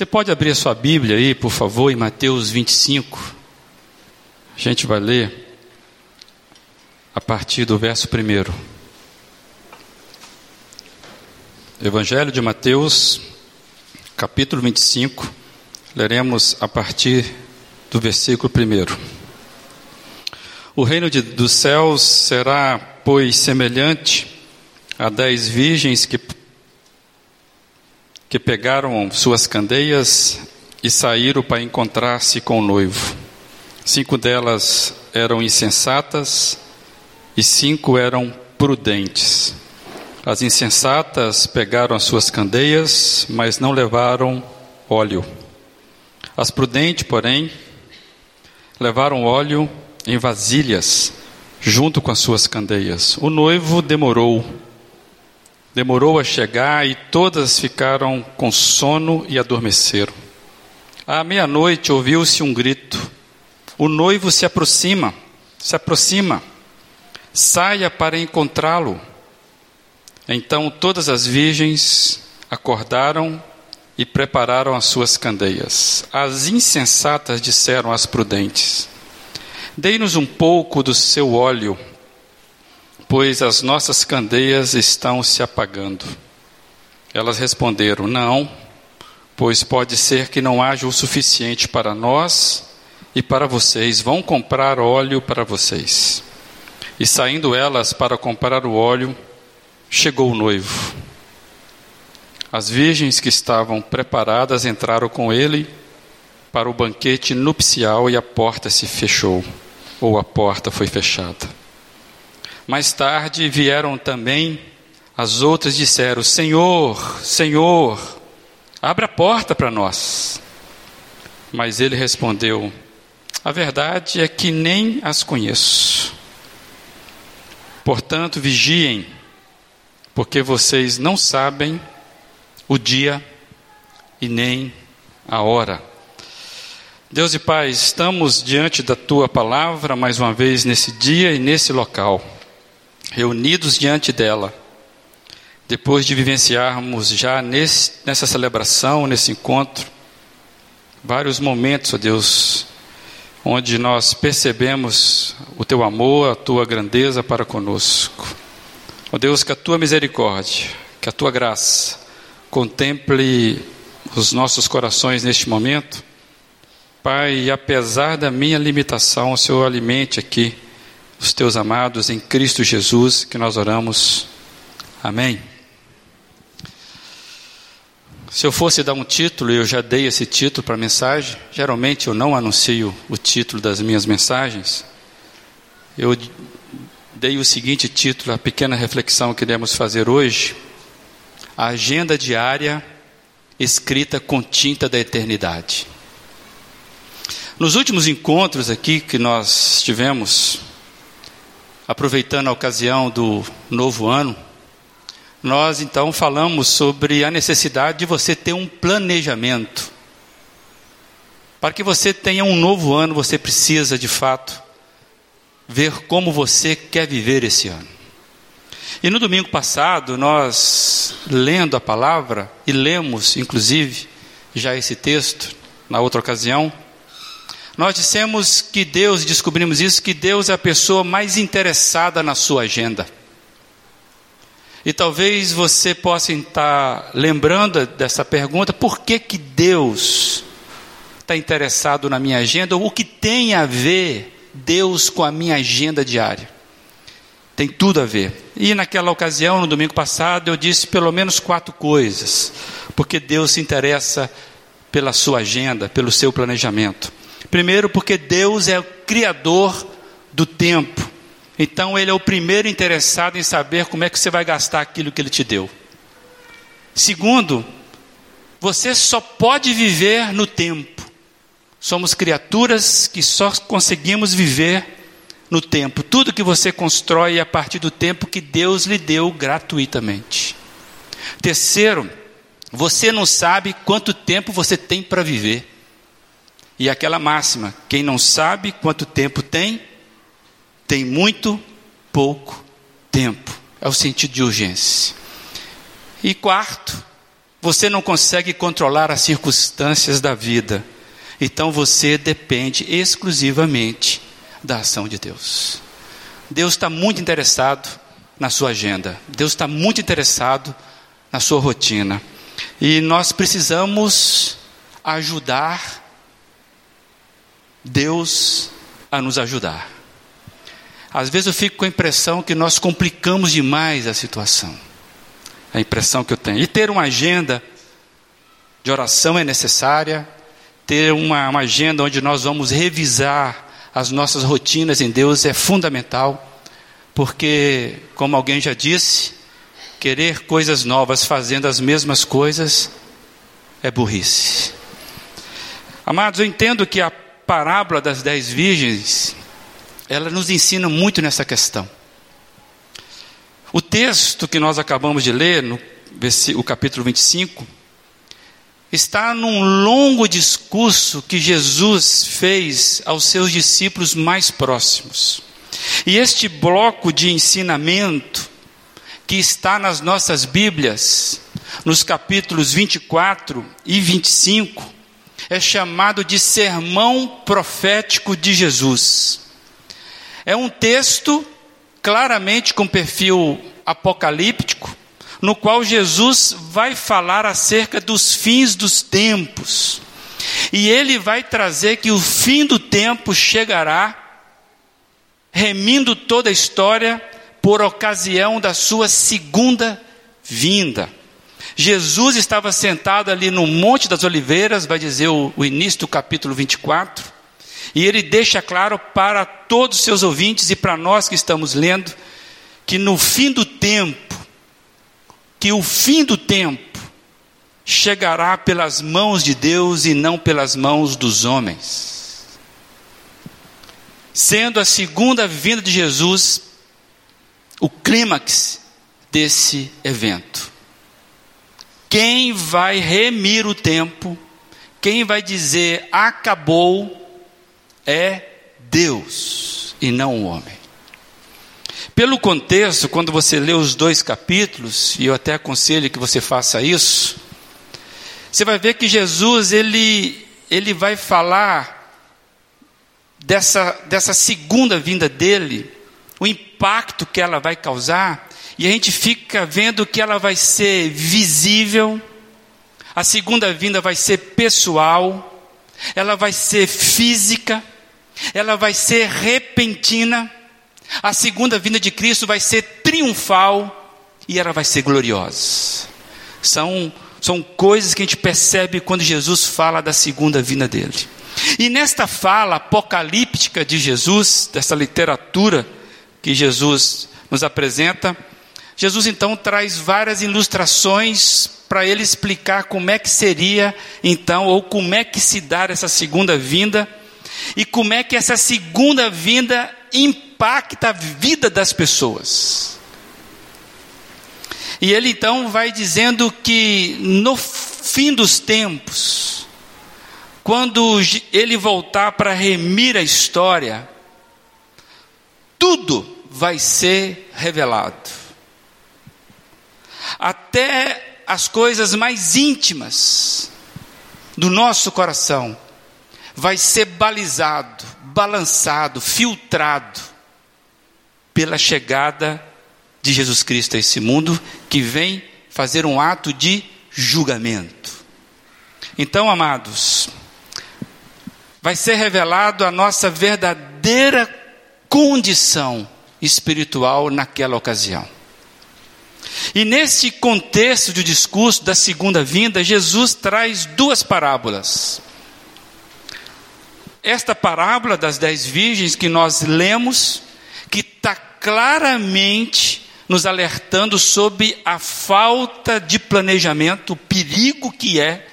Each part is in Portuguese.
Você pode abrir a sua Bíblia aí, por favor, em Mateus 25. A gente vai ler a partir do verso 1. Evangelho de Mateus, capítulo 25, leremos a partir do versículo 1. O reino de, dos céus será, pois, semelhante a dez virgens que, que pegaram suas candeias e saíram para encontrar-se com o noivo. Cinco delas eram insensatas e cinco eram prudentes. As insensatas pegaram as suas candeias, mas não levaram óleo. As prudentes, porém, levaram óleo em vasilhas, junto com as suas candeias. O noivo demorou Demorou a chegar e todas ficaram com sono e adormeceram. À meia-noite ouviu-se um grito. O noivo se aproxima, se aproxima. Saia para encontrá-lo. Então todas as virgens acordaram e prepararam as suas candeias. As insensatas disseram às prudentes: Dei-nos um pouco do seu óleo pois as nossas candeias estão se apagando. Elas responderam: Não, pois pode ser que não haja o suficiente para nós e para vocês. Vão comprar óleo para vocês. E saindo elas para comprar o óleo, chegou o noivo. As virgens que estavam preparadas entraram com ele para o banquete nupcial e a porta se fechou, ou a porta foi fechada. Mais tarde vieram também as outras disseram: Senhor, Senhor, abra a porta para nós. Mas ele respondeu: A verdade é que nem as conheço. Portanto, vigiem, porque vocês não sabem o dia e nem a hora. Deus e Pai, estamos diante da tua palavra mais uma vez nesse dia e nesse local reunidos diante dela, depois de vivenciarmos já nesse, nessa celebração, nesse encontro, vários momentos, ó Deus, onde nós percebemos o teu amor, a tua grandeza para conosco. Ó Deus, que a tua misericórdia, que a tua graça contemple os nossos corações neste momento. Pai, apesar da minha limitação, o Senhor alimente aqui os teus amados em Cristo Jesus, que nós oramos. Amém. Se eu fosse dar um título, eu já dei esse título para a mensagem. Geralmente eu não anuncio o título das minhas mensagens. Eu dei o seguinte título, a pequena reflexão que iremos fazer hoje: A agenda diária escrita com tinta da eternidade. Nos últimos encontros aqui que nós tivemos, aproveitando a ocasião do novo ano, nós então falamos sobre a necessidade de você ter um planejamento. Para que você tenha um novo ano, você precisa de fato ver como você quer viver esse ano. E no domingo passado, nós, lendo a palavra, e lemos inclusive já esse texto, na outra ocasião, nós dissemos que Deus, descobrimos isso, que Deus é a pessoa mais interessada na sua agenda. E talvez você possa estar lembrando dessa pergunta: por que, que Deus está interessado na minha agenda? Ou o que tem a ver Deus com a minha agenda diária? Tem tudo a ver. E naquela ocasião, no domingo passado, eu disse pelo menos quatro coisas, porque Deus se interessa pela sua agenda, pelo seu planejamento. Primeiro, porque Deus é o criador do tempo. Então, Ele é o primeiro interessado em saber como é que você vai gastar aquilo que Ele te deu. Segundo, você só pode viver no tempo. Somos criaturas que só conseguimos viver no tempo. Tudo que você constrói é a partir do tempo que Deus lhe deu gratuitamente. Terceiro, você não sabe quanto tempo você tem para viver. E aquela máxima: quem não sabe quanto tempo tem, tem muito pouco tempo. É o sentido de urgência. E quarto, Você não consegue controlar as circunstâncias da vida. Então você depende exclusivamente da ação de Deus. Deus está muito interessado na sua agenda. Deus está muito interessado na sua rotina. E nós precisamos ajudar Deus a nos ajudar. Às vezes eu fico com a impressão que nós complicamos demais a situação. A impressão que eu tenho. E ter uma agenda de oração é necessária, ter uma, uma agenda onde nós vamos revisar as nossas rotinas em Deus é fundamental, porque, como alguém já disse, querer coisas novas fazendo as mesmas coisas é burrice. Amados, eu entendo que a parábola das dez virgens, ela nos ensina muito nessa questão. O texto que nós acabamos de ler, no o capítulo 25, está num longo discurso que Jesus fez aos seus discípulos mais próximos. E este bloco de ensinamento que está nas nossas Bíblias, nos capítulos 24 e 25, é chamado de Sermão Profético de Jesus. É um texto claramente com perfil apocalíptico, no qual Jesus vai falar acerca dos fins dos tempos. E ele vai trazer que o fim do tempo chegará, remindo toda a história, por ocasião da sua segunda vinda. Jesus estava sentado ali no Monte das Oliveiras, vai dizer o, o início do capítulo 24, e ele deixa claro para todos os seus ouvintes e para nós que estamos lendo, que no fim do tempo, que o fim do tempo chegará pelas mãos de Deus e não pelas mãos dos homens. Sendo a segunda vinda de Jesus o clímax desse evento. Quem vai remir o tempo, quem vai dizer acabou, é Deus e não o homem. Pelo contexto, quando você lê os dois capítulos, e eu até aconselho que você faça isso, você vai ver que Jesus ele, ele vai falar dessa, dessa segunda vinda dele, o impacto que ela vai causar, e a gente fica vendo que ela vai ser visível, a segunda vinda vai ser pessoal, ela vai ser física, ela vai ser repentina a segunda vinda de Cristo vai ser triunfal e ela vai ser gloriosa. São, são coisas que a gente percebe quando Jesus fala da segunda vinda dele. E nesta fala apocalíptica de Jesus, dessa literatura que Jesus nos apresenta, Jesus então traz várias ilustrações para ele explicar como é que seria então, ou como é que se dá essa segunda vinda, e como é que essa segunda vinda impacta a vida das pessoas. E ele então vai dizendo que no fim dos tempos, quando ele voltar para remir a história, tudo vai ser revelado. Até as coisas mais íntimas do nosso coração vai ser balizado, balançado, filtrado pela chegada de Jesus Cristo a esse mundo, que vem fazer um ato de julgamento. Então, amados, vai ser revelado a nossa verdadeira condição espiritual naquela ocasião. E nesse contexto de discurso da segunda vinda, Jesus traz duas parábolas. Esta parábola das dez virgens que nós lemos, que está claramente nos alertando sobre a falta de planejamento, o perigo que é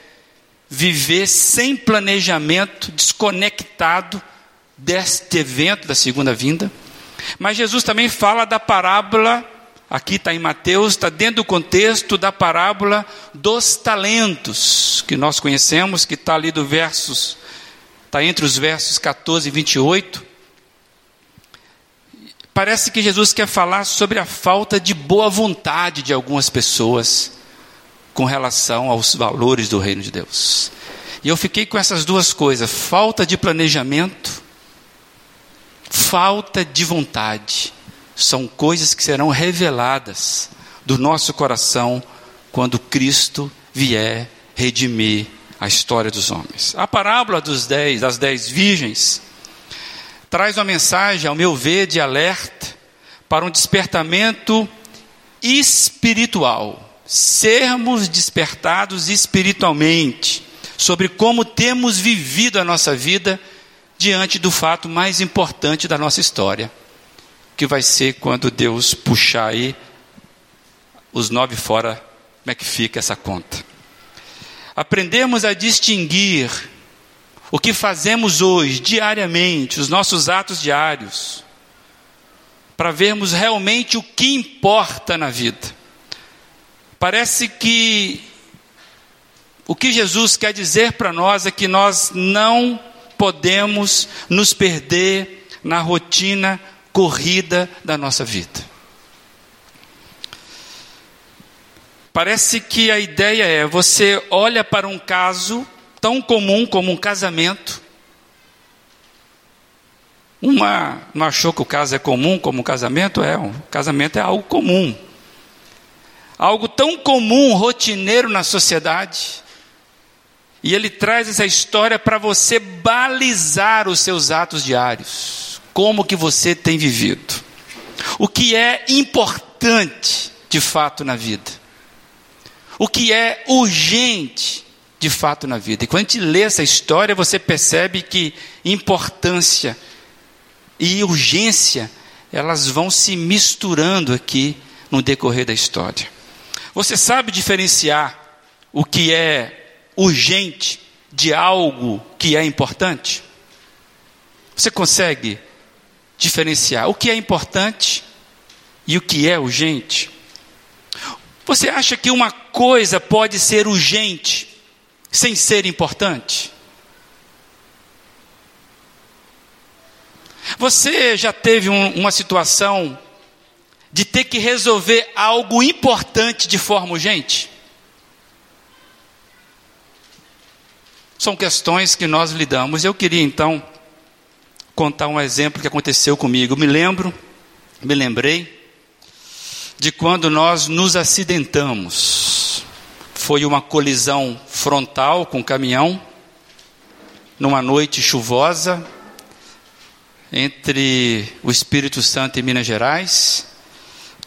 viver sem planejamento, desconectado deste evento da segunda vinda. Mas Jesus também fala da parábola, aqui está em Mateus, está dentro do contexto da parábola dos talentos, que nós conhecemos, que está ali do versos está entre os versos 14 e 28. Parece que Jesus quer falar sobre a falta de boa vontade de algumas pessoas com relação aos valores do reino de Deus. E eu fiquei com essas duas coisas: falta de planejamento, falta de vontade. São coisas que serão reveladas do nosso coração quando Cristo vier redimir a história dos homens. A parábola dos dez, das dez virgens traz uma mensagem, ao meu ver, de alerta para um despertamento espiritual sermos despertados espiritualmente sobre como temos vivido a nossa vida diante do fato mais importante da nossa história, que vai ser quando Deus puxar aí os nove fora, como é que fica essa conta. Aprendemos a distinguir o que fazemos hoje, diariamente, os nossos atos diários, para vermos realmente o que importa na vida. Parece que o que Jesus quer dizer para nós é que nós não podemos nos perder na rotina corrida da nossa vida. Parece que a ideia é: você olha para um caso tão comum como um casamento. Uma não achou que o caso é comum como um casamento? É, um casamento é algo comum algo tão comum, rotineiro na sociedade. E ele traz essa história para você balizar os seus atos diários. Como que você tem vivido? O que é importante de fato na vida? O que é urgente de fato na vida? E quando a gente lê essa história, você percebe que importância e urgência, elas vão se misturando aqui no decorrer da história. Você sabe diferenciar o que é urgente de algo que é importante? Você consegue diferenciar o que é importante e o que é urgente? Você acha que uma coisa pode ser urgente sem ser importante? Você já teve um, uma situação de ter que resolver algo importante de forma urgente? São questões que nós lidamos. Eu queria então contar um exemplo que aconteceu comigo. me lembro, me lembrei de quando nós nos acidentamos. Foi uma colisão frontal com caminhão, numa noite chuvosa, entre o Espírito Santo e Minas Gerais.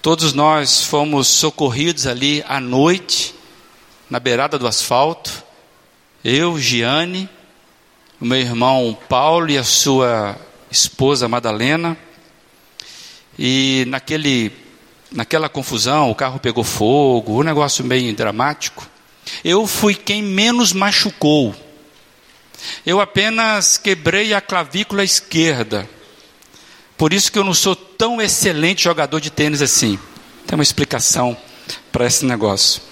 Todos nós fomos socorridos ali à noite, na beirada do asfalto. Eu, Giane, o meu irmão Paulo e a sua esposa Madalena. E naquele, naquela confusão, o carro pegou fogo, um negócio meio dramático. Eu fui quem menos machucou. Eu apenas quebrei a clavícula esquerda por isso que eu não sou tão excelente jogador de tênis assim. Tem uma explicação para esse negócio.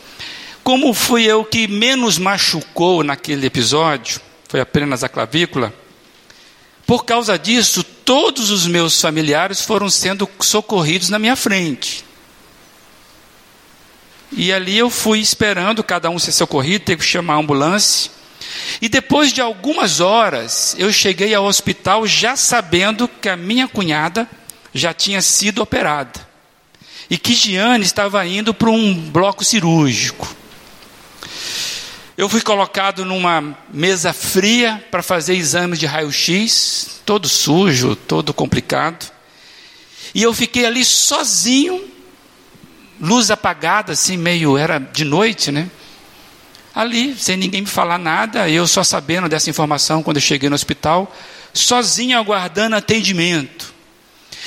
Como fui eu que menos machucou naquele episódio, foi apenas a clavícula, por causa disso, todos os meus familiares foram sendo socorridos na minha frente. E ali eu fui esperando cada um ser socorrido, teve que chamar a ambulância. E depois de algumas horas, eu cheguei ao hospital já sabendo que a minha cunhada já tinha sido operada. E que Giane estava indo para um bloco cirúrgico. Eu fui colocado numa mesa fria para fazer exames de raio-x, todo sujo, todo complicado. E eu fiquei ali sozinho, luz apagada, assim, meio, era de noite, né? ali, sem ninguém me falar nada, eu só sabendo dessa informação quando eu cheguei no hospital, sozinho aguardando atendimento.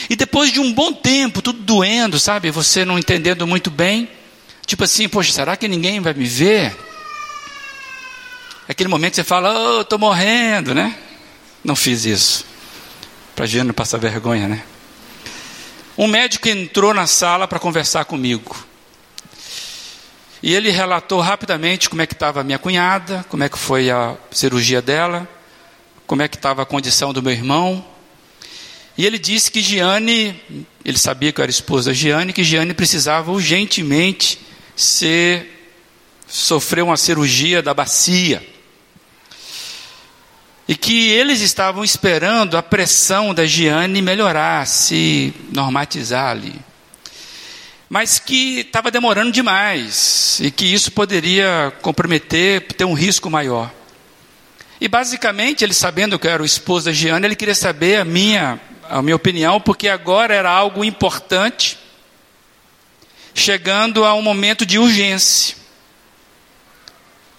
E depois de um bom tempo, tudo doendo, sabe? Você não entendendo muito bem, tipo assim, poxa, será que ninguém vai me ver? Aquele momento você fala, oh, estou morrendo, né? Não fiz isso. Para a não passar vergonha, né? Um médico entrou na sala para conversar comigo. E ele relatou rapidamente como é que estava a minha cunhada, como é que foi a cirurgia dela, como é que estava a condição do meu irmão. E ele disse que Giane, ele sabia que eu era esposa da Giane, que Giane precisava urgentemente ser sofreu uma cirurgia da bacia. E que eles estavam esperando a pressão da Giane melhorar, se normatizar ali. Mas que estava demorando demais e que isso poderia comprometer, ter um risco maior. E basicamente, ele sabendo que eu era o esposo da Giane, ele queria saber a minha, a minha opinião, porque agora era algo importante, chegando a um momento de urgência.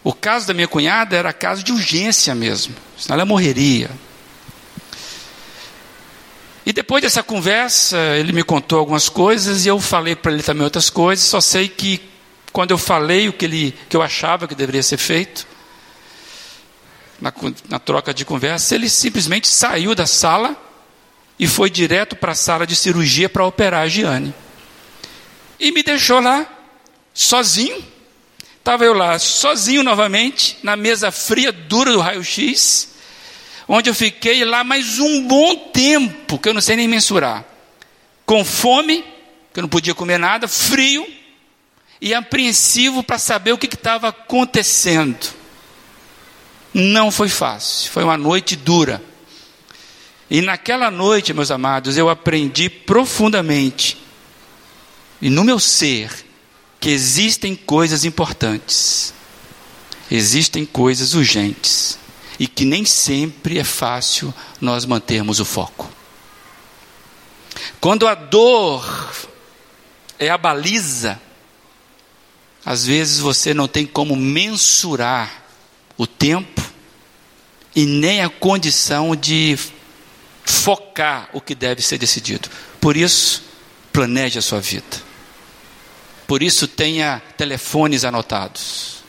O caso da minha cunhada era caso de urgência mesmo, senão ela morreria. E depois dessa conversa, ele me contou algumas coisas e eu falei para ele também outras coisas. Só sei que quando eu falei o que, ele, que eu achava que deveria ser feito, na, na troca de conversa, ele simplesmente saiu da sala e foi direto para a sala de cirurgia para operar a Giane. E me deixou lá, sozinho, Estava eu lá, sozinho novamente, na mesa fria, dura do raio-x, onde eu fiquei lá mais um bom tempo, que eu não sei nem mensurar. Com fome, que eu não podia comer nada, frio, e apreensivo para saber o que estava acontecendo. Não foi fácil, foi uma noite dura. E naquela noite, meus amados, eu aprendi profundamente, e no meu ser, que existem coisas importantes, existem coisas urgentes e que nem sempre é fácil nós mantermos o foco. Quando a dor é a baliza, às vezes você não tem como mensurar o tempo e nem a condição de focar o que deve ser decidido. Por isso, planeje a sua vida. Por isso, tenha telefones anotados.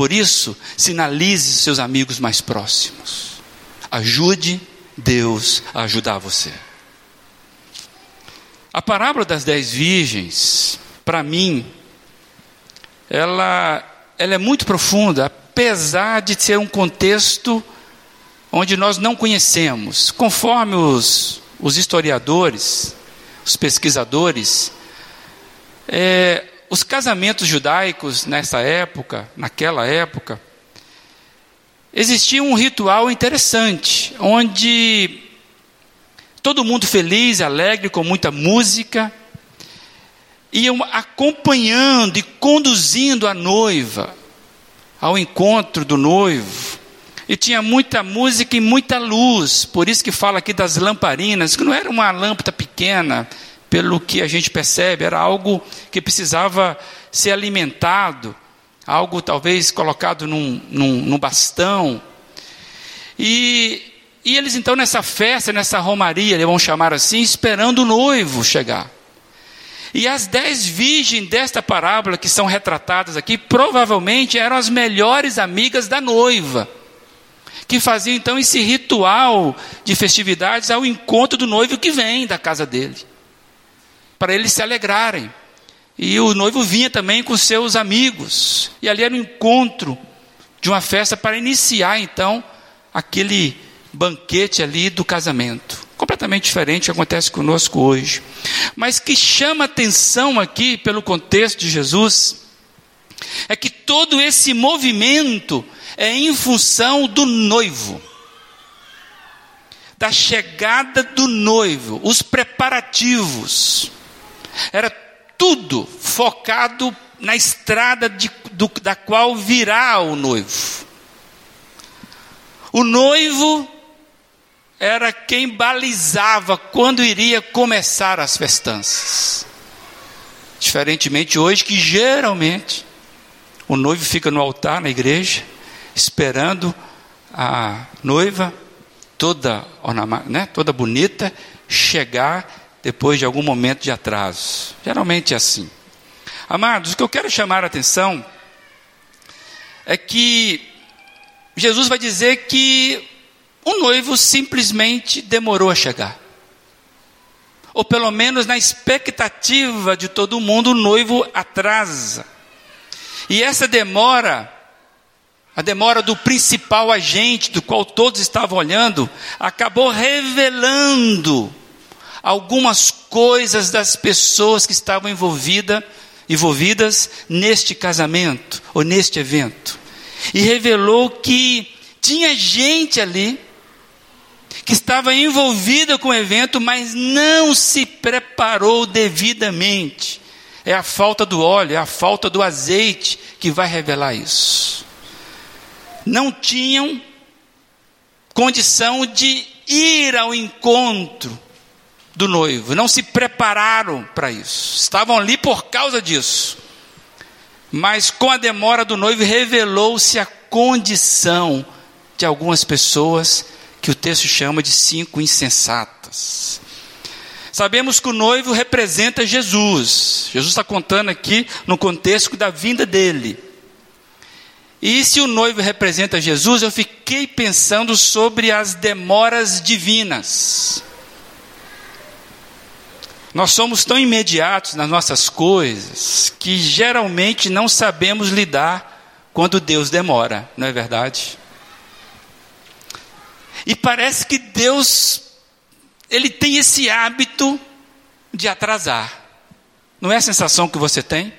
Por isso, sinalize seus amigos mais próximos. Ajude Deus a ajudar você. A parábola das dez virgens, para mim, ela, ela é muito profunda, apesar de ser um contexto onde nós não conhecemos. Conforme os, os historiadores, os pesquisadores, é, os casamentos judaicos nessa época, naquela época, existia um ritual interessante, onde todo mundo feliz, alegre, com muita música, iam acompanhando e conduzindo a noiva ao encontro do noivo. E tinha muita música e muita luz, por isso que fala aqui das lamparinas, que não era uma lâmpada pequena, pelo que a gente percebe, era algo que precisava ser alimentado, algo talvez colocado num, num, num bastão. E, e eles então nessa festa, nessa romaria, eles vão chamar assim, esperando o noivo chegar. E as dez virgens desta parábola que são retratadas aqui, provavelmente eram as melhores amigas da noiva, que faziam então esse ritual de festividades ao encontro do noivo que vem da casa dele para eles se alegrarem. E o noivo vinha também com seus amigos. E ali era um encontro de uma festa para iniciar então aquele banquete ali do casamento. Completamente diferente que acontece conosco hoje. Mas que chama atenção aqui pelo contexto de Jesus é que todo esse movimento é em função do noivo da chegada do noivo, os preparativos. Era tudo focado na estrada de, do, da qual virá o noivo. O noivo era quem balizava quando iria começar as festanças. Diferentemente hoje, que geralmente o noivo fica no altar na igreja, esperando a noiva, toda, né, toda bonita, chegar depois de algum momento de atraso. Geralmente é assim. Amados, o que eu quero chamar a atenção é que Jesus vai dizer que o noivo simplesmente demorou a chegar. Ou pelo menos na expectativa de todo mundo, o noivo atrasa. E essa demora, a demora do principal agente, do qual todos estavam olhando, acabou revelando algumas coisas das pessoas que estavam envolvida, envolvidas neste casamento ou neste evento. E revelou que tinha gente ali que estava envolvida com o evento, mas não se preparou devidamente. É a falta do óleo, é a falta do azeite que vai revelar isso. Não tinham condição de ir ao encontro do noivo, não se prepararam para isso, estavam ali por causa disso. Mas com a demora do noivo, revelou-se a condição de algumas pessoas que o texto chama de cinco insensatas. Sabemos que o noivo representa Jesus. Jesus está contando aqui no contexto da vinda dele. E se o noivo representa Jesus, eu fiquei pensando sobre as demoras divinas. Nós somos tão imediatos nas nossas coisas que geralmente não sabemos lidar quando Deus demora, não é verdade? E parece que Deus ele tem esse hábito de atrasar. Não é a sensação que você tem?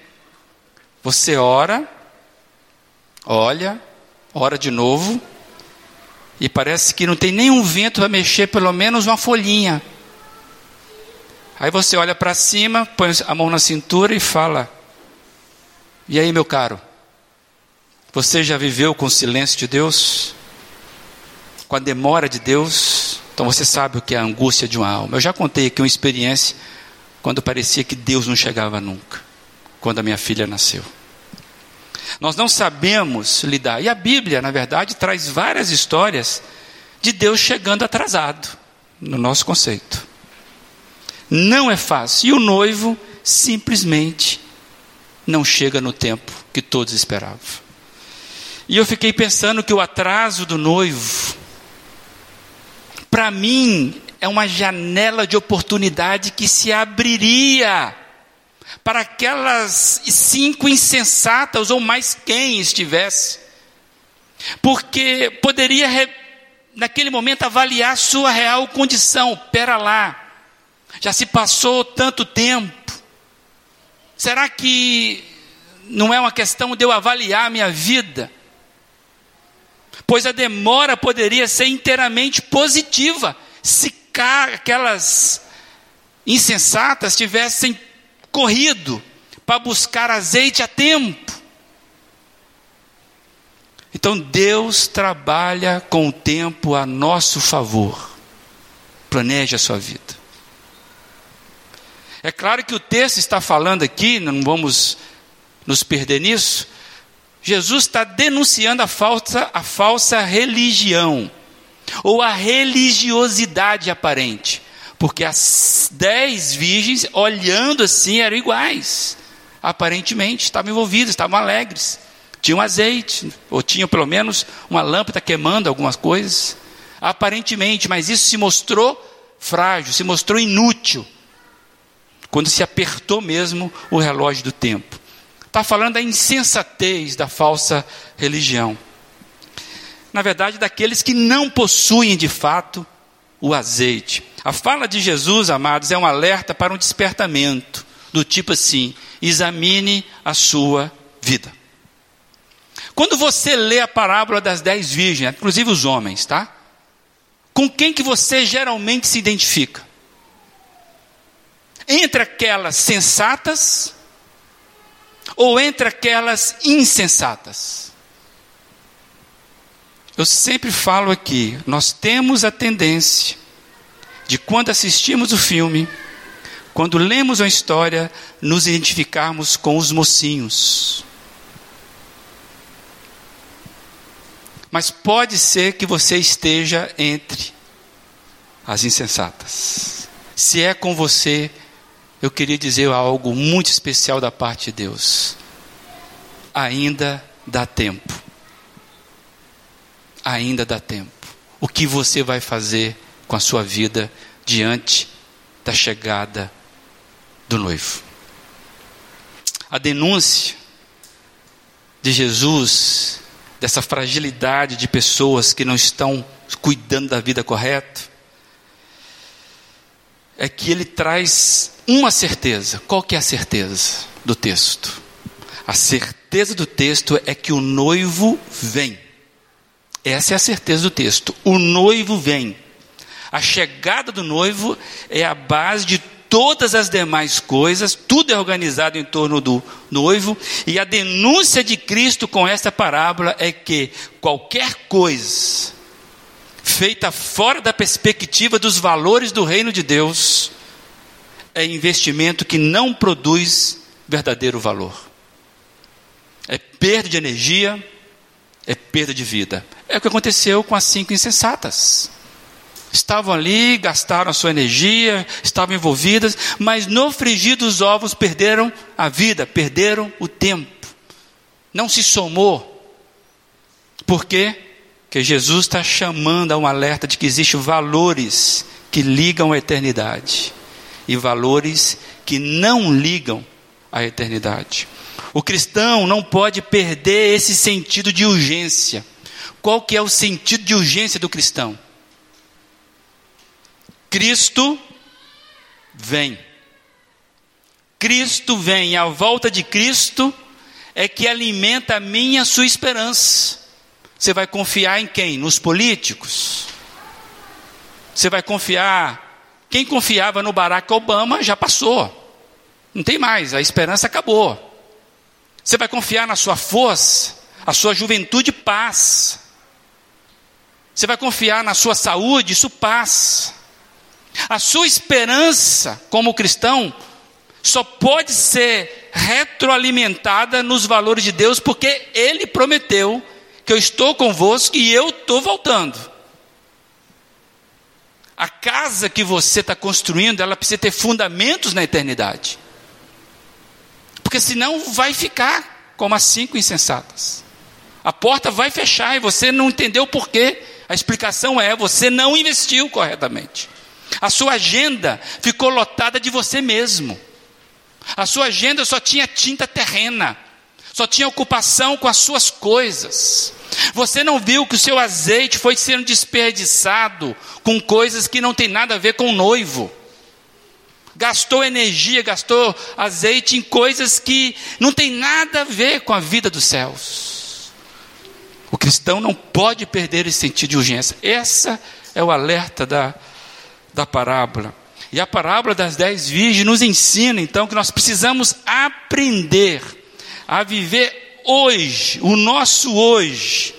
Você ora, olha, ora de novo, e parece que não tem nenhum vento para mexer pelo menos uma folhinha. Aí você olha para cima, põe a mão na cintura e fala: E aí, meu caro? Você já viveu com o silêncio de Deus? Com a demora de Deus? Então você sabe o que é a angústia de uma alma. Eu já contei aqui uma experiência quando parecia que Deus não chegava nunca, quando a minha filha nasceu. Nós não sabemos lidar. E a Bíblia, na verdade, traz várias histórias de Deus chegando atrasado, no nosso conceito. Não é fácil. E o noivo simplesmente não chega no tempo que todos esperavam. E eu fiquei pensando que o atraso do noivo, para mim, é uma janela de oportunidade que se abriria para aquelas cinco insensatas ou mais quem estivesse, porque poderia naquele momento avaliar sua real condição. Pera lá, já se passou tanto tempo. Será que não é uma questão de eu avaliar a minha vida? Pois a demora poderia ser inteiramente positiva se aquelas insensatas tivessem corrido para buscar azeite a tempo. Então Deus trabalha com o tempo a nosso favor. Planeje a sua vida. É claro que o texto está falando aqui, não vamos nos perder nisso. Jesus está denunciando a falsa, a falsa religião, ou a religiosidade aparente. Porque as dez virgens, olhando assim, eram iguais. Aparentemente, estavam envolvidas, estavam alegres. Tinham azeite, ou tinham pelo menos uma lâmpada queimando algumas coisas. Aparentemente, mas isso se mostrou frágil, se mostrou inútil. Quando se apertou mesmo o relógio do tempo. Está falando da insensatez da falsa religião. Na verdade, daqueles que não possuem de fato o azeite. A fala de Jesus, amados, é um alerta para um despertamento, do tipo assim: examine a sua vida. Quando você lê a parábola das dez virgens, inclusive os homens, tá? Com quem que você geralmente se identifica? Entre aquelas sensatas ou entre aquelas insensatas? Eu sempre falo aqui, nós temos a tendência de quando assistimos o filme, quando lemos uma história, nos identificarmos com os mocinhos. Mas pode ser que você esteja entre as insensatas. Se é com você, eu queria dizer algo muito especial da parte de Deus. Ainda dá tempo ainda dá tempo. O que você vai fazer com a sua vida diante da chegada do noivo? A denúncia de Jesus, dessa fragilidade de pessoas que não estão cuidando da vida correta, é que ele traz uma certeza. Qual que é a certeza? do texto. A certeza do texto é que o noivo vem. Essa é a certeza do texto. O noivo vem. A chegada do noivo é a base de todas as demais coisas, tudo é organizado em torno do noivo, e a denúncia de Cristo com esta parábola é que qualquer coisa feita fora da perspectiva dos valores do reino de Deus é investimento que não produz verdadeiro valor. É perda de energia, é perda de vida. É o que aconteceu com as cinco insensatas. Estavam ali, gastaram a sua energia, estavam envolvidas, mas no frigir dos ovos perderam a vida, perderam o tempo. Não se somou. Por quê? Porque Jesus está chamando a um alerta de que existem valores que ligam à eternidade e valores que não ligam à eternidade. O cristão não pode perder esse sentido de urgência. Qual que é o sentido de urgência do cristão? Cristo vem. Cristo vem, a volta de Cristo é que alimenta a minha sua esperança. Você vai confiar em quem? Nos políticos? Você vai confiar. Quem confiava no Barack Obama já passou. Não tem mais, a esperança acabou. Você vai confiar na sua força, a sua juventude passa. Você vai confiar na sua saúde, isso passa. A sua esperança como cristão só pode ser retroalimentada nos valores de Deus, porque Ele prometeu que eu estou convosco e eu estou voltando. A casa que você está construindo, ela precisa ter fundamentos na eternidade. Porque senão vai ficar como as cinco insensatas. A porta vai fechar e você não entendeu o porquê. A explicação é: você não investiu corretamente. A sua agenda ficou lotada de você mesmo. A sua agenda só tinha tinta terrena, só tinha ocupação com as suas coisas. Você não viu que o seu azeite foi sendo desperdiçado com coisas que não tem nada a ver com o noivo. Gastou energia, gastou azeite em coisas que não tem nada a ver com a vida dos céus. O cristão não pode perder esse sentido de urgência. Essa é o alerta da da parábola. E a parábola das dez virgens nos ensina, então, que nós precisamos aprender a viver hoje, o nosso hoje,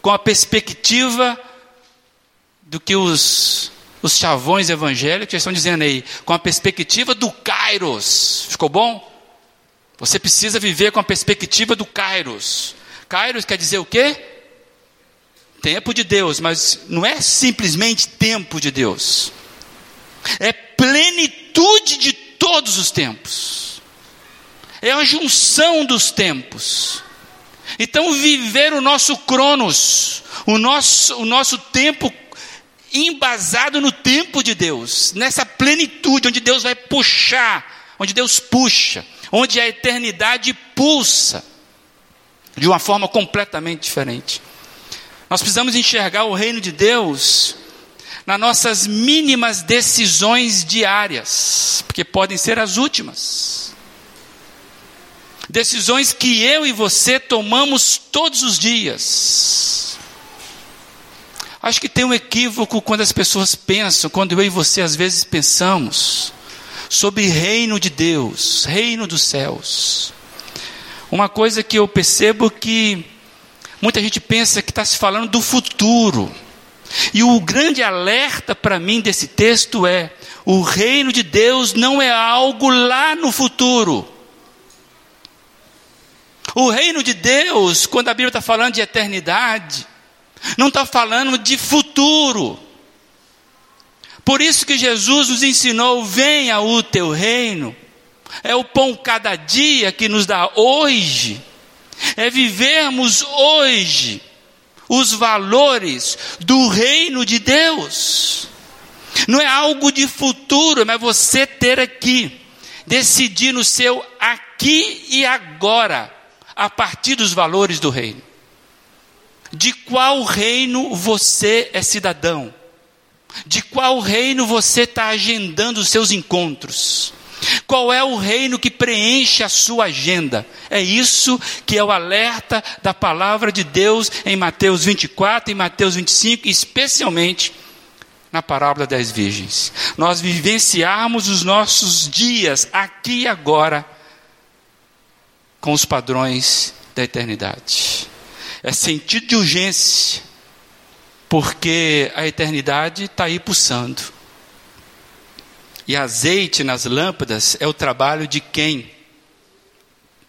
com a perspectiva do que os, os chavões evangélicos estão dizendo aí, com a perspectiva do Kairos. Ficou bom? Você precisa viver com a perspectiva do Kairos. Kairos quer dizer o quê? Tempo de Deus, mas não é simplesmente tempo de Deus é plenitude de todos os tempos, é a junção dos tempos. Então, viver o nosso cronos, o nosso, o nosso tempo embasado no tempo de Deus, nessa plenitude, onde Deus vai puxar, onde Deus puxa, onde a eternidade pulsa, de uma forma completamente diferente. Nós precisamos enxergar o reino de Deus nas nossas mínimas decisões diárias, porque podem ser as últimas. Decisões que eu e você tomamos todos os dias. Acho que tem um equívoco quando as pessoas pensam, quando eu e você às vezes pensamos sobre reino de Deus, reino dos céus. Uma coisa que eu percebo que muita gente pensa que está se falando do futuro. E o grande alerta para mim desse texto é: o reino de Deus não é algo lá no futuro. O reino de Deus, quando a Bíblia está falando de eternidade, não está falando de futuro. Por isso que Jesus nos ensinou: venha o teu reino. É o pão cada dia que nos dá hoje. É vivermos hoje os valores do reino de Deus. Não é algo de futuro, mas você ter aqui, decidir no seu aqui e agora, a partir dos valores do reino. De qual reino você é cidadão? De qual reino você está agendando os seus encontros? Qual é o reino que preenche a sua agenda? É isso que é o alerta da palavra de Deus em Mateus 24 e Mateus 25, especialmente na parábola das virgens. Nós vivenciarmos os nossos dias aqui e agora com os padrões da eternidade. É sentido de urgência, porque a eternidade está aí pulsando. E azeite nas lâmpadas é o trabalho de quem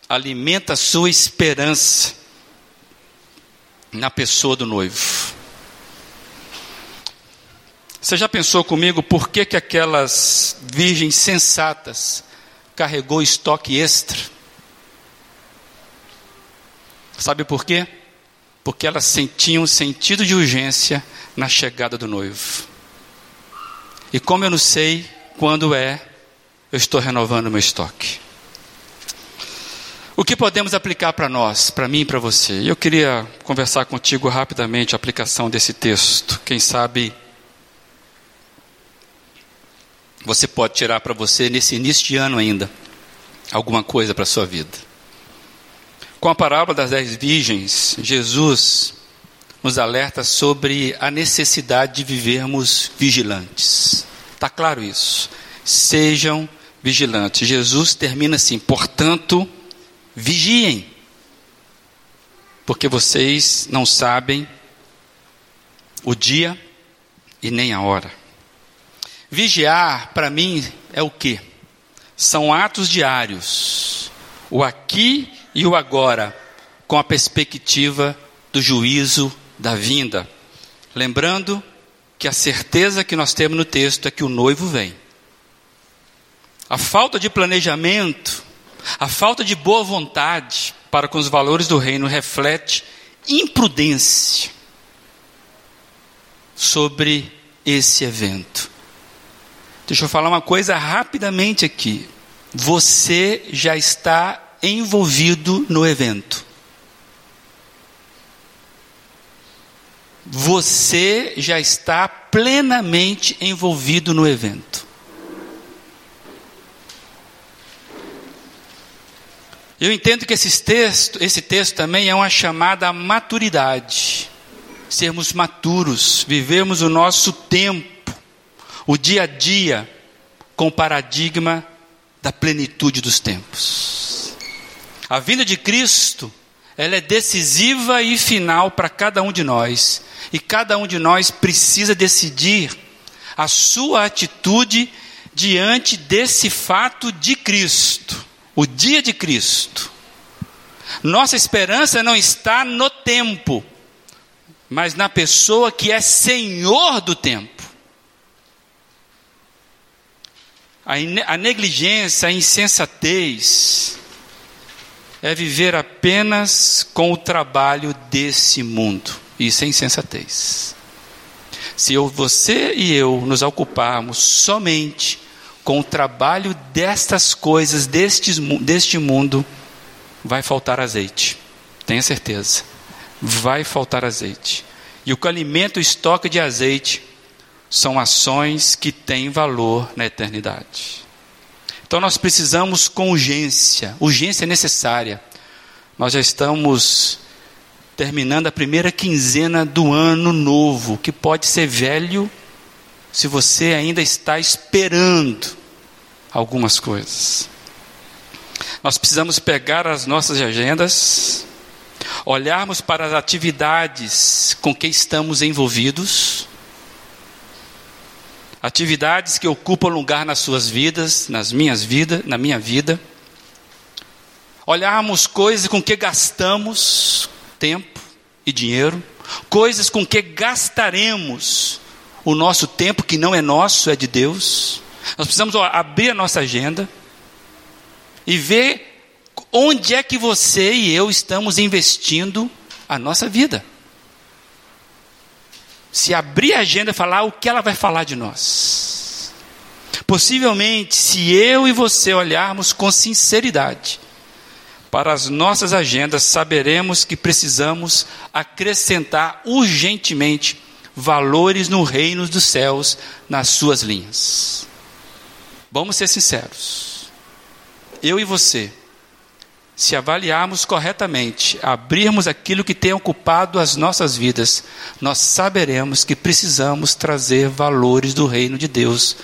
alimenta a sua esperança na pessoa do noivo. Você já pensou comigo por que, que aquelas virgens sensatas carregou estoque extra? Sabe por quê? Porque elas sentiam sentido de urgência na chegada do noivo. E como eu não sei quando é, eu estou renovando meu estoque. O que podemos aplicar para nós, para mim e para você? Eu queria conversar contigo rapidamente a aplicação desse texto. Quem sabe você pode tirar para você nesse início de ano ainda alguma coisa para a sua vida. Com a parábola das dez virgens, Jesus nos alerta sobre a necessidade de vivermos vigilantes. Está claro isso? Sejam vigilantes. Jesus termina assim: portanto, vigiem, porque vocês não sabem o dia e nem a hora. Vigiar, para mim, é o que? São atos diários, o aqui e o agora, com a perspectiva do juízo da vinda. Lembrando que a certeza que nós temos no texto é que o noivo vem. A falta de planejamento, a falta de boa vontade para com os valores do reino reflete imprudência sobre esse evento. Deixa eu falar uma coisa rapidamente aqui. Você já está envolvido no evento. Você já está plenamente envolvido no evento. Eu entendo que esse texto, esse texto também é uma chamada à maturidade. Sermos maturos, vivemos o nosso tempo, o dia a dia, com o paradigma da plenitude dos tempos. A vinda de Cristo, ela é decisiva e final para cada um de nós. E cada um de nós precisa decidir a sua atitude diante desse fato de Cristo o dia de Cristo. Nossa esperança não está no tempo, mas na pessoa que é Senhor do tempo. A negligência, a insensatez, é viver apenas com o trabalho desse mundo. Isso é insensatez. Se eu, você e eu nos ocuparmos somente com o trabalho destas coisas, destes, deste mundo, vai faltar azeite. Tenha certeza. Vai faltar azeite. E o que alimenta o estoque de azeite são ações que têm valor na eternidade. Então nós precisamos com urgência, urgência necessária. Nós já estamos terminando a primeira quinzena do ano novo, que pode ser velho se você ainda está esperando algumas coisas. Nós precisamos pegar as nossas agendas, olharmos para as atividades com que estamos envolvidos, atividades que ocupam lugar nas suas vidas, nas minhas vidas, na minha vida. Olharmos coisas com que gastamos tempo e dinheiro, coisas com que gastaremos o nosso tempo, que não é nosso, é de Deus. Nós precisamos abrir a nossa agenda e ver onde é que você e eu estamos investindo a nossa vida. Se abrir a agenda e falar o que ela vai falar de nós. Possivelmente, se eu e você olharmos com sinceridade para as nossas agendas, saberemos que precisamos acrescentar urgentemente valores no reino dos céus nas suas linhas. Vamos ser sinceros. eu e você, se avaliarmos corretamente, abrirmos aquilo que tem ocupado as nossas vidas, nós saberemos que precisamos trazer valores do reino de Deus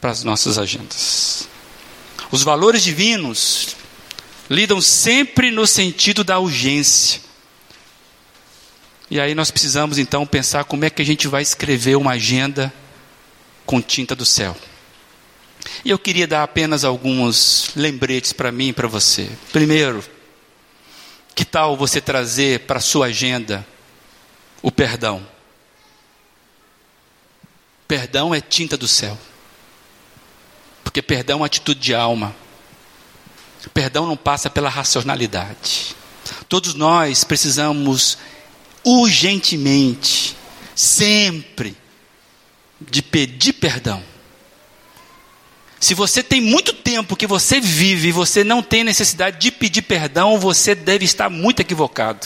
para as nossas agendas. Os valores divinos lidam sempre no sentido da urgência. E aí nós precisamos então pensar como é que a gente vai escrever uma agenda com tinta do céu. E eu queria dar apenas alguns lembretes para mim e para você. Primeiro, que tal você trazer para sua agenda o perdão? Perdão é tinta do céu. Porque perdão é atitude de alma. Perdão não passa pela racionalidade. Todos nós precisamos urgentemente, sempre, de pedir perdão. Se você tem muito tempo que você vive e você não tem necessidade de pedir perdão, você deve estar muito equivocado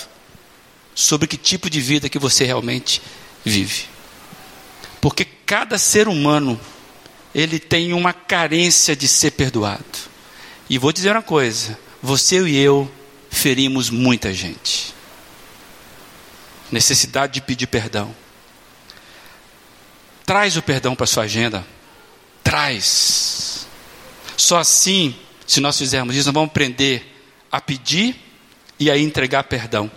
sobre que tipo de vida que você realmente vive. Porque cada ser humano, ele tem uma carência de ser perdoado. E vou dizer uma coisa: você e eu ferimos muita gente. Necessidade de pedir perdão. Traz o perdão para sua agenda. Traz. Só assim, se nós fizermos isso, nós vamos aprender a pedir e a entregar perdão.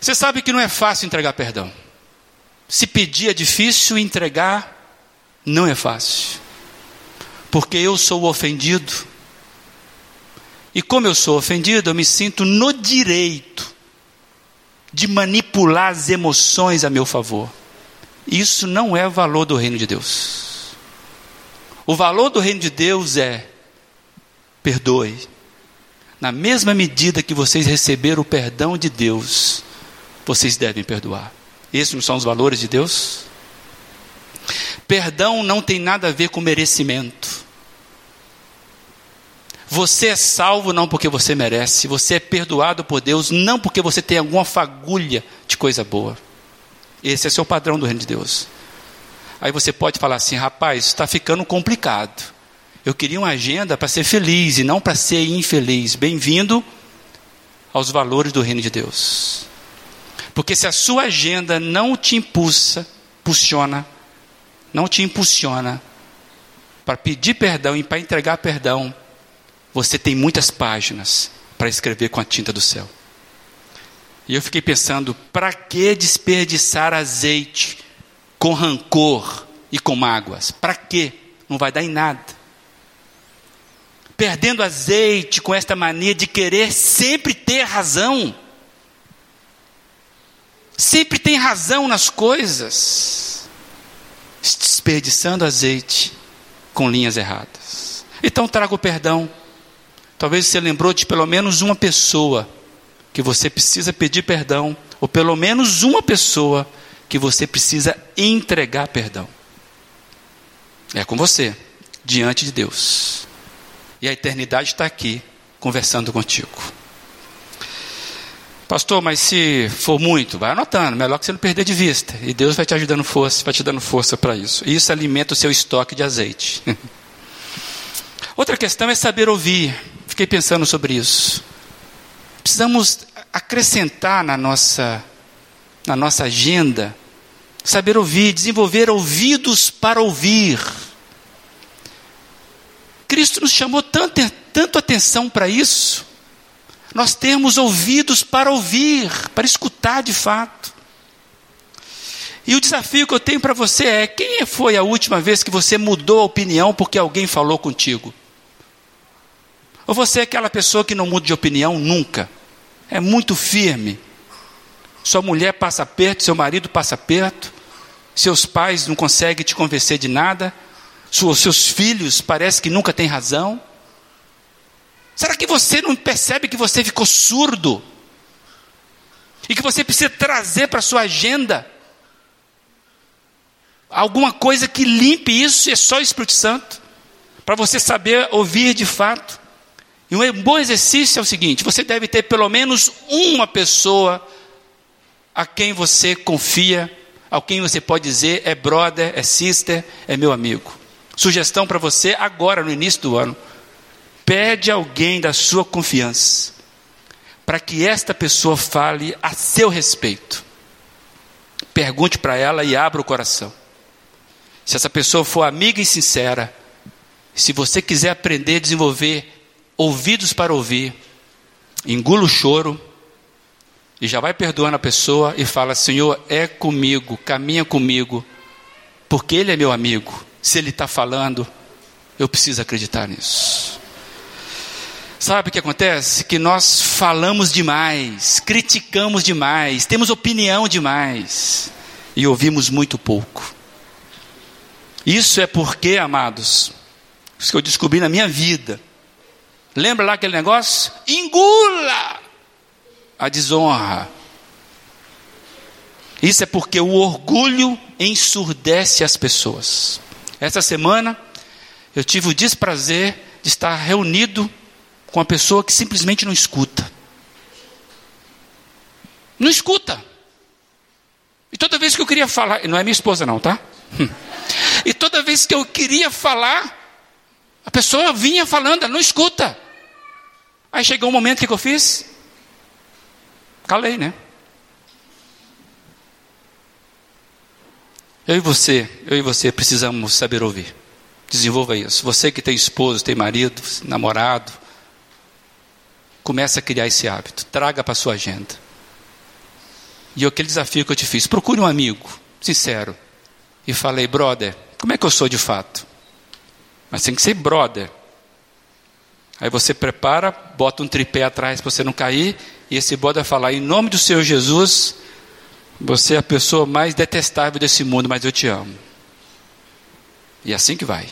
Você sabe que não é fácil entregar perdão. Se pedir é difícil, entregar não é fácil. Porque eu sou ofendido. E como eu sou ofendido, eu me sinto no direito de manipular as emoções a meu favor. Isso não é o valor do reino de Deus. O valor do reino de Deus é perdoe. Na mesma medida que vocês receberam o perdão de Deus, vocês devem perdoar. Esses não são os valores de Deus? Perdão não tem nada a ver com merecimento. Você é salvo não porque você merece, você é perdoado por Deus não porque você tem alguma fagulha de coisa boa. Esse é seu padrão do reino de Deus. Aí você pode falar assim, rapaz, está ficando complicado. Eu queria uma agenda para ser feliz e não para ser infeliz. Bem-vindo aos valores do reino de Deus. Porque se a sua agenda não te impulsa, impulsiona, não te impulsiona para pedir perdão e para entregar perdão, você tem muitas páginas para escrever com a tinta do céu. E eu fiquei pensando, para que desperdiçar azeite com rancor e com mágoas? Para quê? Não vai dar em nada. Perdendo azeite com esta mania de querer sempre ter razão. Sempre tem razão nas coisas. Desperdiçando azeite com linhas erradas. Então traga o perdão. Talvez você lembrou de pelo menos uma pessoa que você precisa pedir perdão, ou pelo menos uma pessoa que você precisa entregar perdão. É com você, diante de Deus. E a eternidade está aqui, conversando contigo. Pastor, mas se for muito, vai anotando, melhor que você não perder de vista. E Deus vai te ajudando força, vai te dando força para isso. E isso alimenta o seu estoque de azeite. Outra questão é saber ouvir. Fiquei pensando sobre isso precisamos acrescentar na nossa, na nossa agenda, saber ouvir, desenvolver ouvidos para ouvir. Cristo nos chamou tanto, tanto atenção para isso. Nós temos ouvidos para ouvir, para escutar de fato. E o desafio que eu tenho para você é: quem foi a última vez que você mudou a opinião porque alguém falou contigo? Ou você é aquela pessoa que não muda de opinião nunca? É muito firme. Sua mulher passa perto, seu marido passa perto, seus pais não conseguem te convencer de nada, seus filhos parece que nunca têm razão. Será que você não percebe que você ficou surdo? E que você precisa trazer para a sua agenda alguma coisa que limpe isso, é só o Espírito Santo, para você saber ouvir de fato. E um bom exercício é o seguinte: você deve ter pelo menos uma pessoa a quem você confia, a quem você pode dizer é brother, é sister, é meu amigo. Sugestão para você agora, no início do ano. Pede alguém da sua confiança, para que esta pessoa fale a seu respeito. Pergunte para ela e abra o coração. Se essa pessoa for amiga e sincera, se você quiser aprender a desenvolver ouvidos para ouvir, engula o choro e já vai perdoando a pessoa e fala: Senhor, é comigo, caminha comigo, porque Ele é meu amigo. Se Ele está falando, eu preciso acreditar nisso. Sabe o que acontece? Que nós falamos demais, criticamos demais, temos opinião demais e ouvimos muito pouco. Isso é porque, amados, isso que eu descobri na minha vida. Lembra lá aquele negócio? Engula a desonra. Isso é porque o orgulho ensurdece as pessoas. Essa semana eu tive o desprazer de estar reunido com uma pessoa que simplesmente não escuta. Não escuta. E toda vez que eu queria falar, não é minha esposa não, tá? E toda vez que eu queria falar, a pessoa vinha falando, ela não escuta. Aí chegou um momento que eu fiz, calei, né? Eu e você, eu e você precisamos saber ouvir. Desenvolva isso. Você que tem esposo, tem marido, namorado, comece a criar esse hábito. Traga para a sua agenda. E aquele desafio que eu te fiz, procure um amigo, sincero. E falei, brother, como é que eu sou de fato? Mas tem que ser brother. Aí você prepara, bota um tripé atrás para você não cair, e esse brother vai falar, em nome do Senhor Jesus, você é a pessoa mais detestável desse mundo, mas eu te amo. E é assim que vai.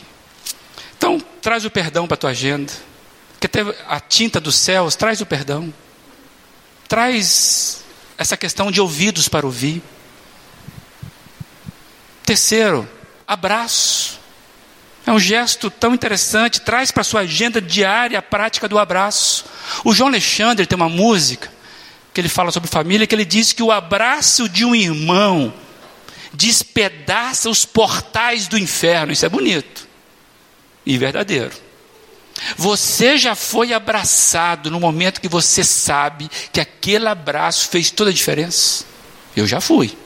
Então, traz o perdão para a tua agenda. Que até a tinta dos céus, traz o perdão. Traz essa questão de ouvidos para ouvir. Terceiro, abraço. É um gesto tão interessante, traz para sua agenda diária a prática do abraço. O João Alexandre tem uma música que ele fala sobre família, que ele diz que o abraço de um irmão despedaça os portais do inferno. Isso é bonito e verdadeiro. Você já foi abraçado no momento que você sabe que aquele abraço fez toda a diferença? Eu já fui.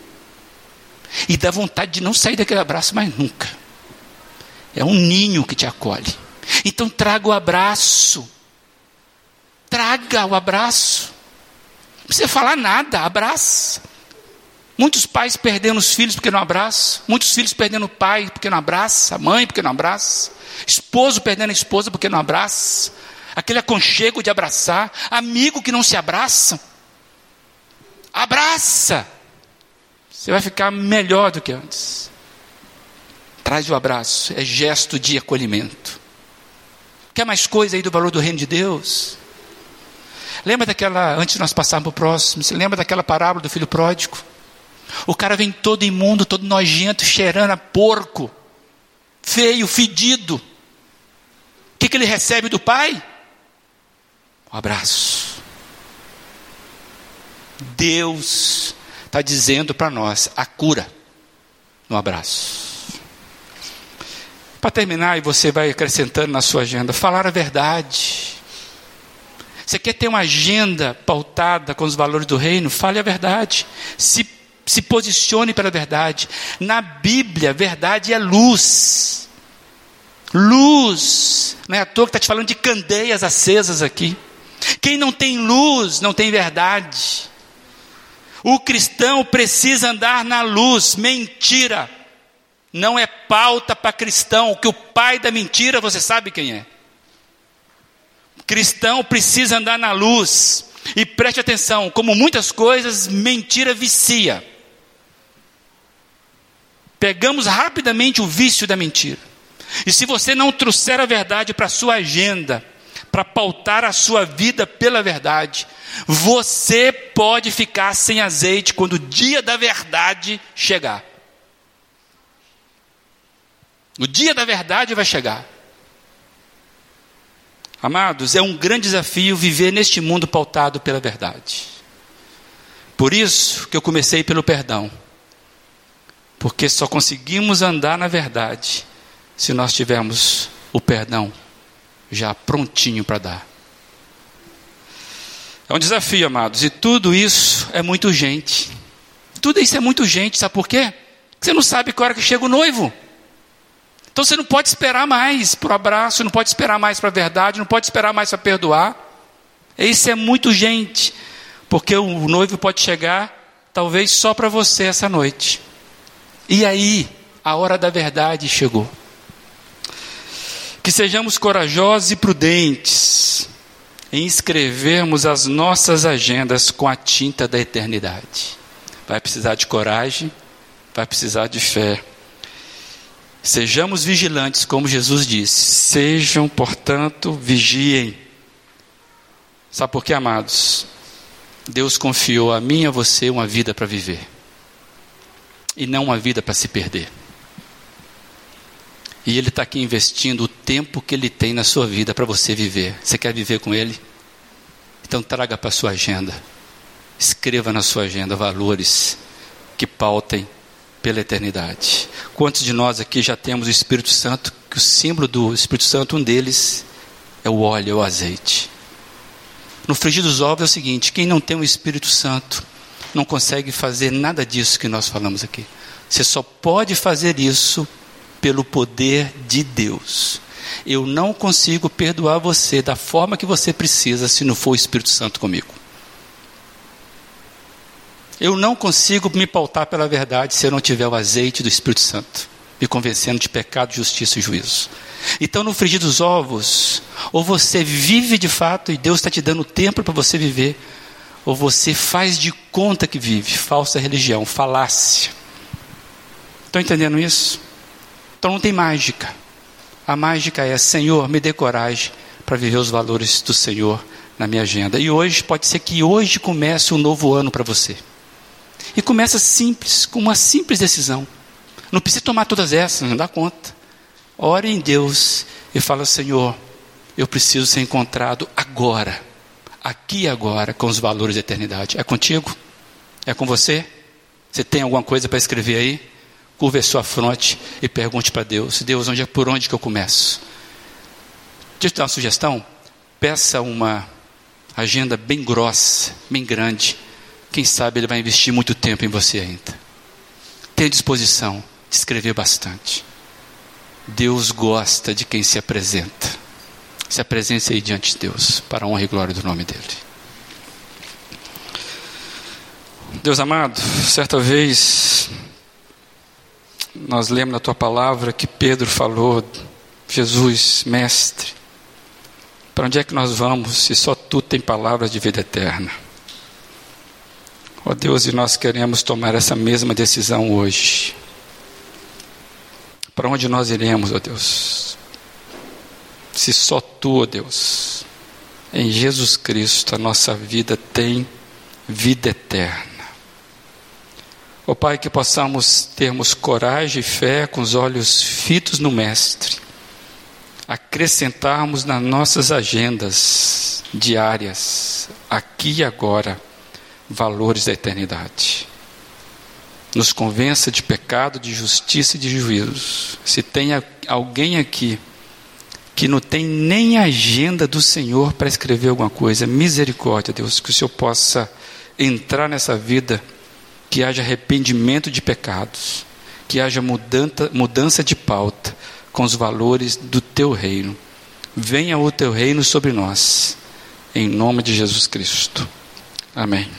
E dá vontade de não sair daquele abraço mais nunca. É um ninho que te acolhe. Então traga o abraço. Traga o abraço. Não precisa falar nada, abraça. Muitos pais perdendo os filhos porque não abraçam. Muitos filhos perdendo o pai porque não abraça. A mãe porque não abraça. Esposo perdendo a esposa porque não abraça. Aquele aconchego de abraçar. Amigo que não se abraça. Abraça. Você vai ficar melhor do que antes. Traz o abraço, é gesto de acolhimento. Quer mais coisa aí do valor do reino de Deus? Lembra daquela, antes de nós passarmos para o próximo, você lembra daquela parábola do filho pródigo? O cara vem todo imundo, todo nojento, cheirando a porco, feio, fedido. O que, que ele recebe do pai? Um abraço. Deus está dizendo para nós a cura no abraço. Para terminar, e você vai acrescentando na sua agenda, falar a verdade. Você quer ter uma agenda pautada com os valores do reino? Fale a verdade. Se, se posicione pela verdade. Na Bíblia, verdade é luz. Luz. Não é à toa que está te falando de candeias acesas aqui. Quem não tem luz, não tem verdade. O cristão precisa andar na luz, mentira. Não é pauta para cristão, que o pai da mentira você sabe quem é. Cristão precisa andar na luz. E preste atenção, como muitas coisas, mentira vicia. Pegamos rapidamente o vício da mentira. E se você não trouxer a verdade para a sua agenda, para pautar a sua vida pela verdade, você pode ficar sem azeite quando o dia da verdade chegar. O dia da verdade vai chegar. Amados, é um grande desafio viver neste mundo pautado pela verdade. Por isso que eu comecei pelo perdão. Porque só conseguimos andar na verdade se nós tivermos o perdão já prontinho para dar. É um desafio, amados, e tudo isso é muito urgente. Tudo isso é muito urgente, sabe por quê? Você não sabe que hora que chega o noivo. Então você não pode esperar mais para o abraço, não pode esperar mais para a verdade, não pode esperar mais para perdoar. Isso é muito urgente, porque o noivo pode chegar, talvez só para você essa noite. E aí, a hora da verdade chegou. Que sejamos corajosos e prudentes em escrevermos as nossas agendas com a tinta da eternidade. Vai precisar de coragem, vai precisar de fé. Sejamos vigilantes, como Jesus disse. Sejam, portanto, vigiem. Sabe por quê, amados? Deus confiou a mim e a você uma vida para viver, e não uma vida para se perder. E Ele está aqui investindo o tempo que Ele tem na sua vida para você viver. Você quer viver com Ele? Então traga para a sua agenda. Escreva na sua agenda valores que pautem pela eternidade. Quantos de nós aqui já temos o Espírito Santo? Que o símbolo do Espírito Santo, um deles, é o óleo, é o azeite. No frigir dos ovos é o seguinte: quem não tem o Espírito Santo não consegue fazer nada disso que nós falamos aqui. Você só pode fazer isso pelo poder de Deus. Eu não consigo perdoar você da forma que você precisa se não for o Espírito Santo comigo. Eu não consigo me pautar pela verdade se eu não tiver o azeite do Espírito Santo, me convencendo de pecado, justiça e juízo. Então, no frigir dos ovos, ou você vive de fato e Deus está te dando tempo para você viver, ou você faz de conta que vive, falsa religião, falácia. Estão entendendo isso? Então não tem mágica. A mágica é: Senhor, me dê coragem para viver os valores do Senhor na minha agenda. E hoje, pode ser que hoje comece um novo ano para você. E começa simples, com uma simples decisão. Não precisa tomar todas essas, não dá conta. Ore em Deus e fala: Senhor, eu preciso ser encontrado agora, aqui e agora, com os valores da eternidade. É contigo? É com você? Você tem alguma coisa para escrever aí? curva a sua fronte e pergunte para Deus: Deus, onde é por onde que eu começo? Deixa eu te dar uma sugestão. Peça uma agenda bem grossa, bem grande. Quem sabe ele vai investir muito tempo em você ainda. Tenha disposição de escrever bastante. Deus gosta de quem se apresenta. Se apresente aí diante de Deus, para a honra e glória do nome dEle. Deus amado, certa vez nós lemos na tua palavra que Pedro falou, Jesus, mestre, para onde é que nós vamos se só tu tem palavras de vida eterna? Ó Deus, e nós queremos tomar essa mesma decisão hoje. Para onde nós iremos, ó Deus? Se só tu, ó Deus, em Jesus Cristo, a nossa vida tem vida eterna. Ó Pai, que possamos termos coragem e fé com os olhos fitos no Mestre, acrescentarmos nas nossas agendas diárias, aqui e agora, valores da eternidade. Nos convença de pecado, de justiça e de juízo. Se tem alguém aqui que não tem nem agenda do Senhor para escrever alguma coisa, misericórdia, Deus, que o Senhor possa entrar nessa vida que haja arrependimento de pecados, que haja mudança, mudança de pauta com os valores do teu reino. Venha o teu reino sobre nós, em nome de Jesus Cristo. Amém.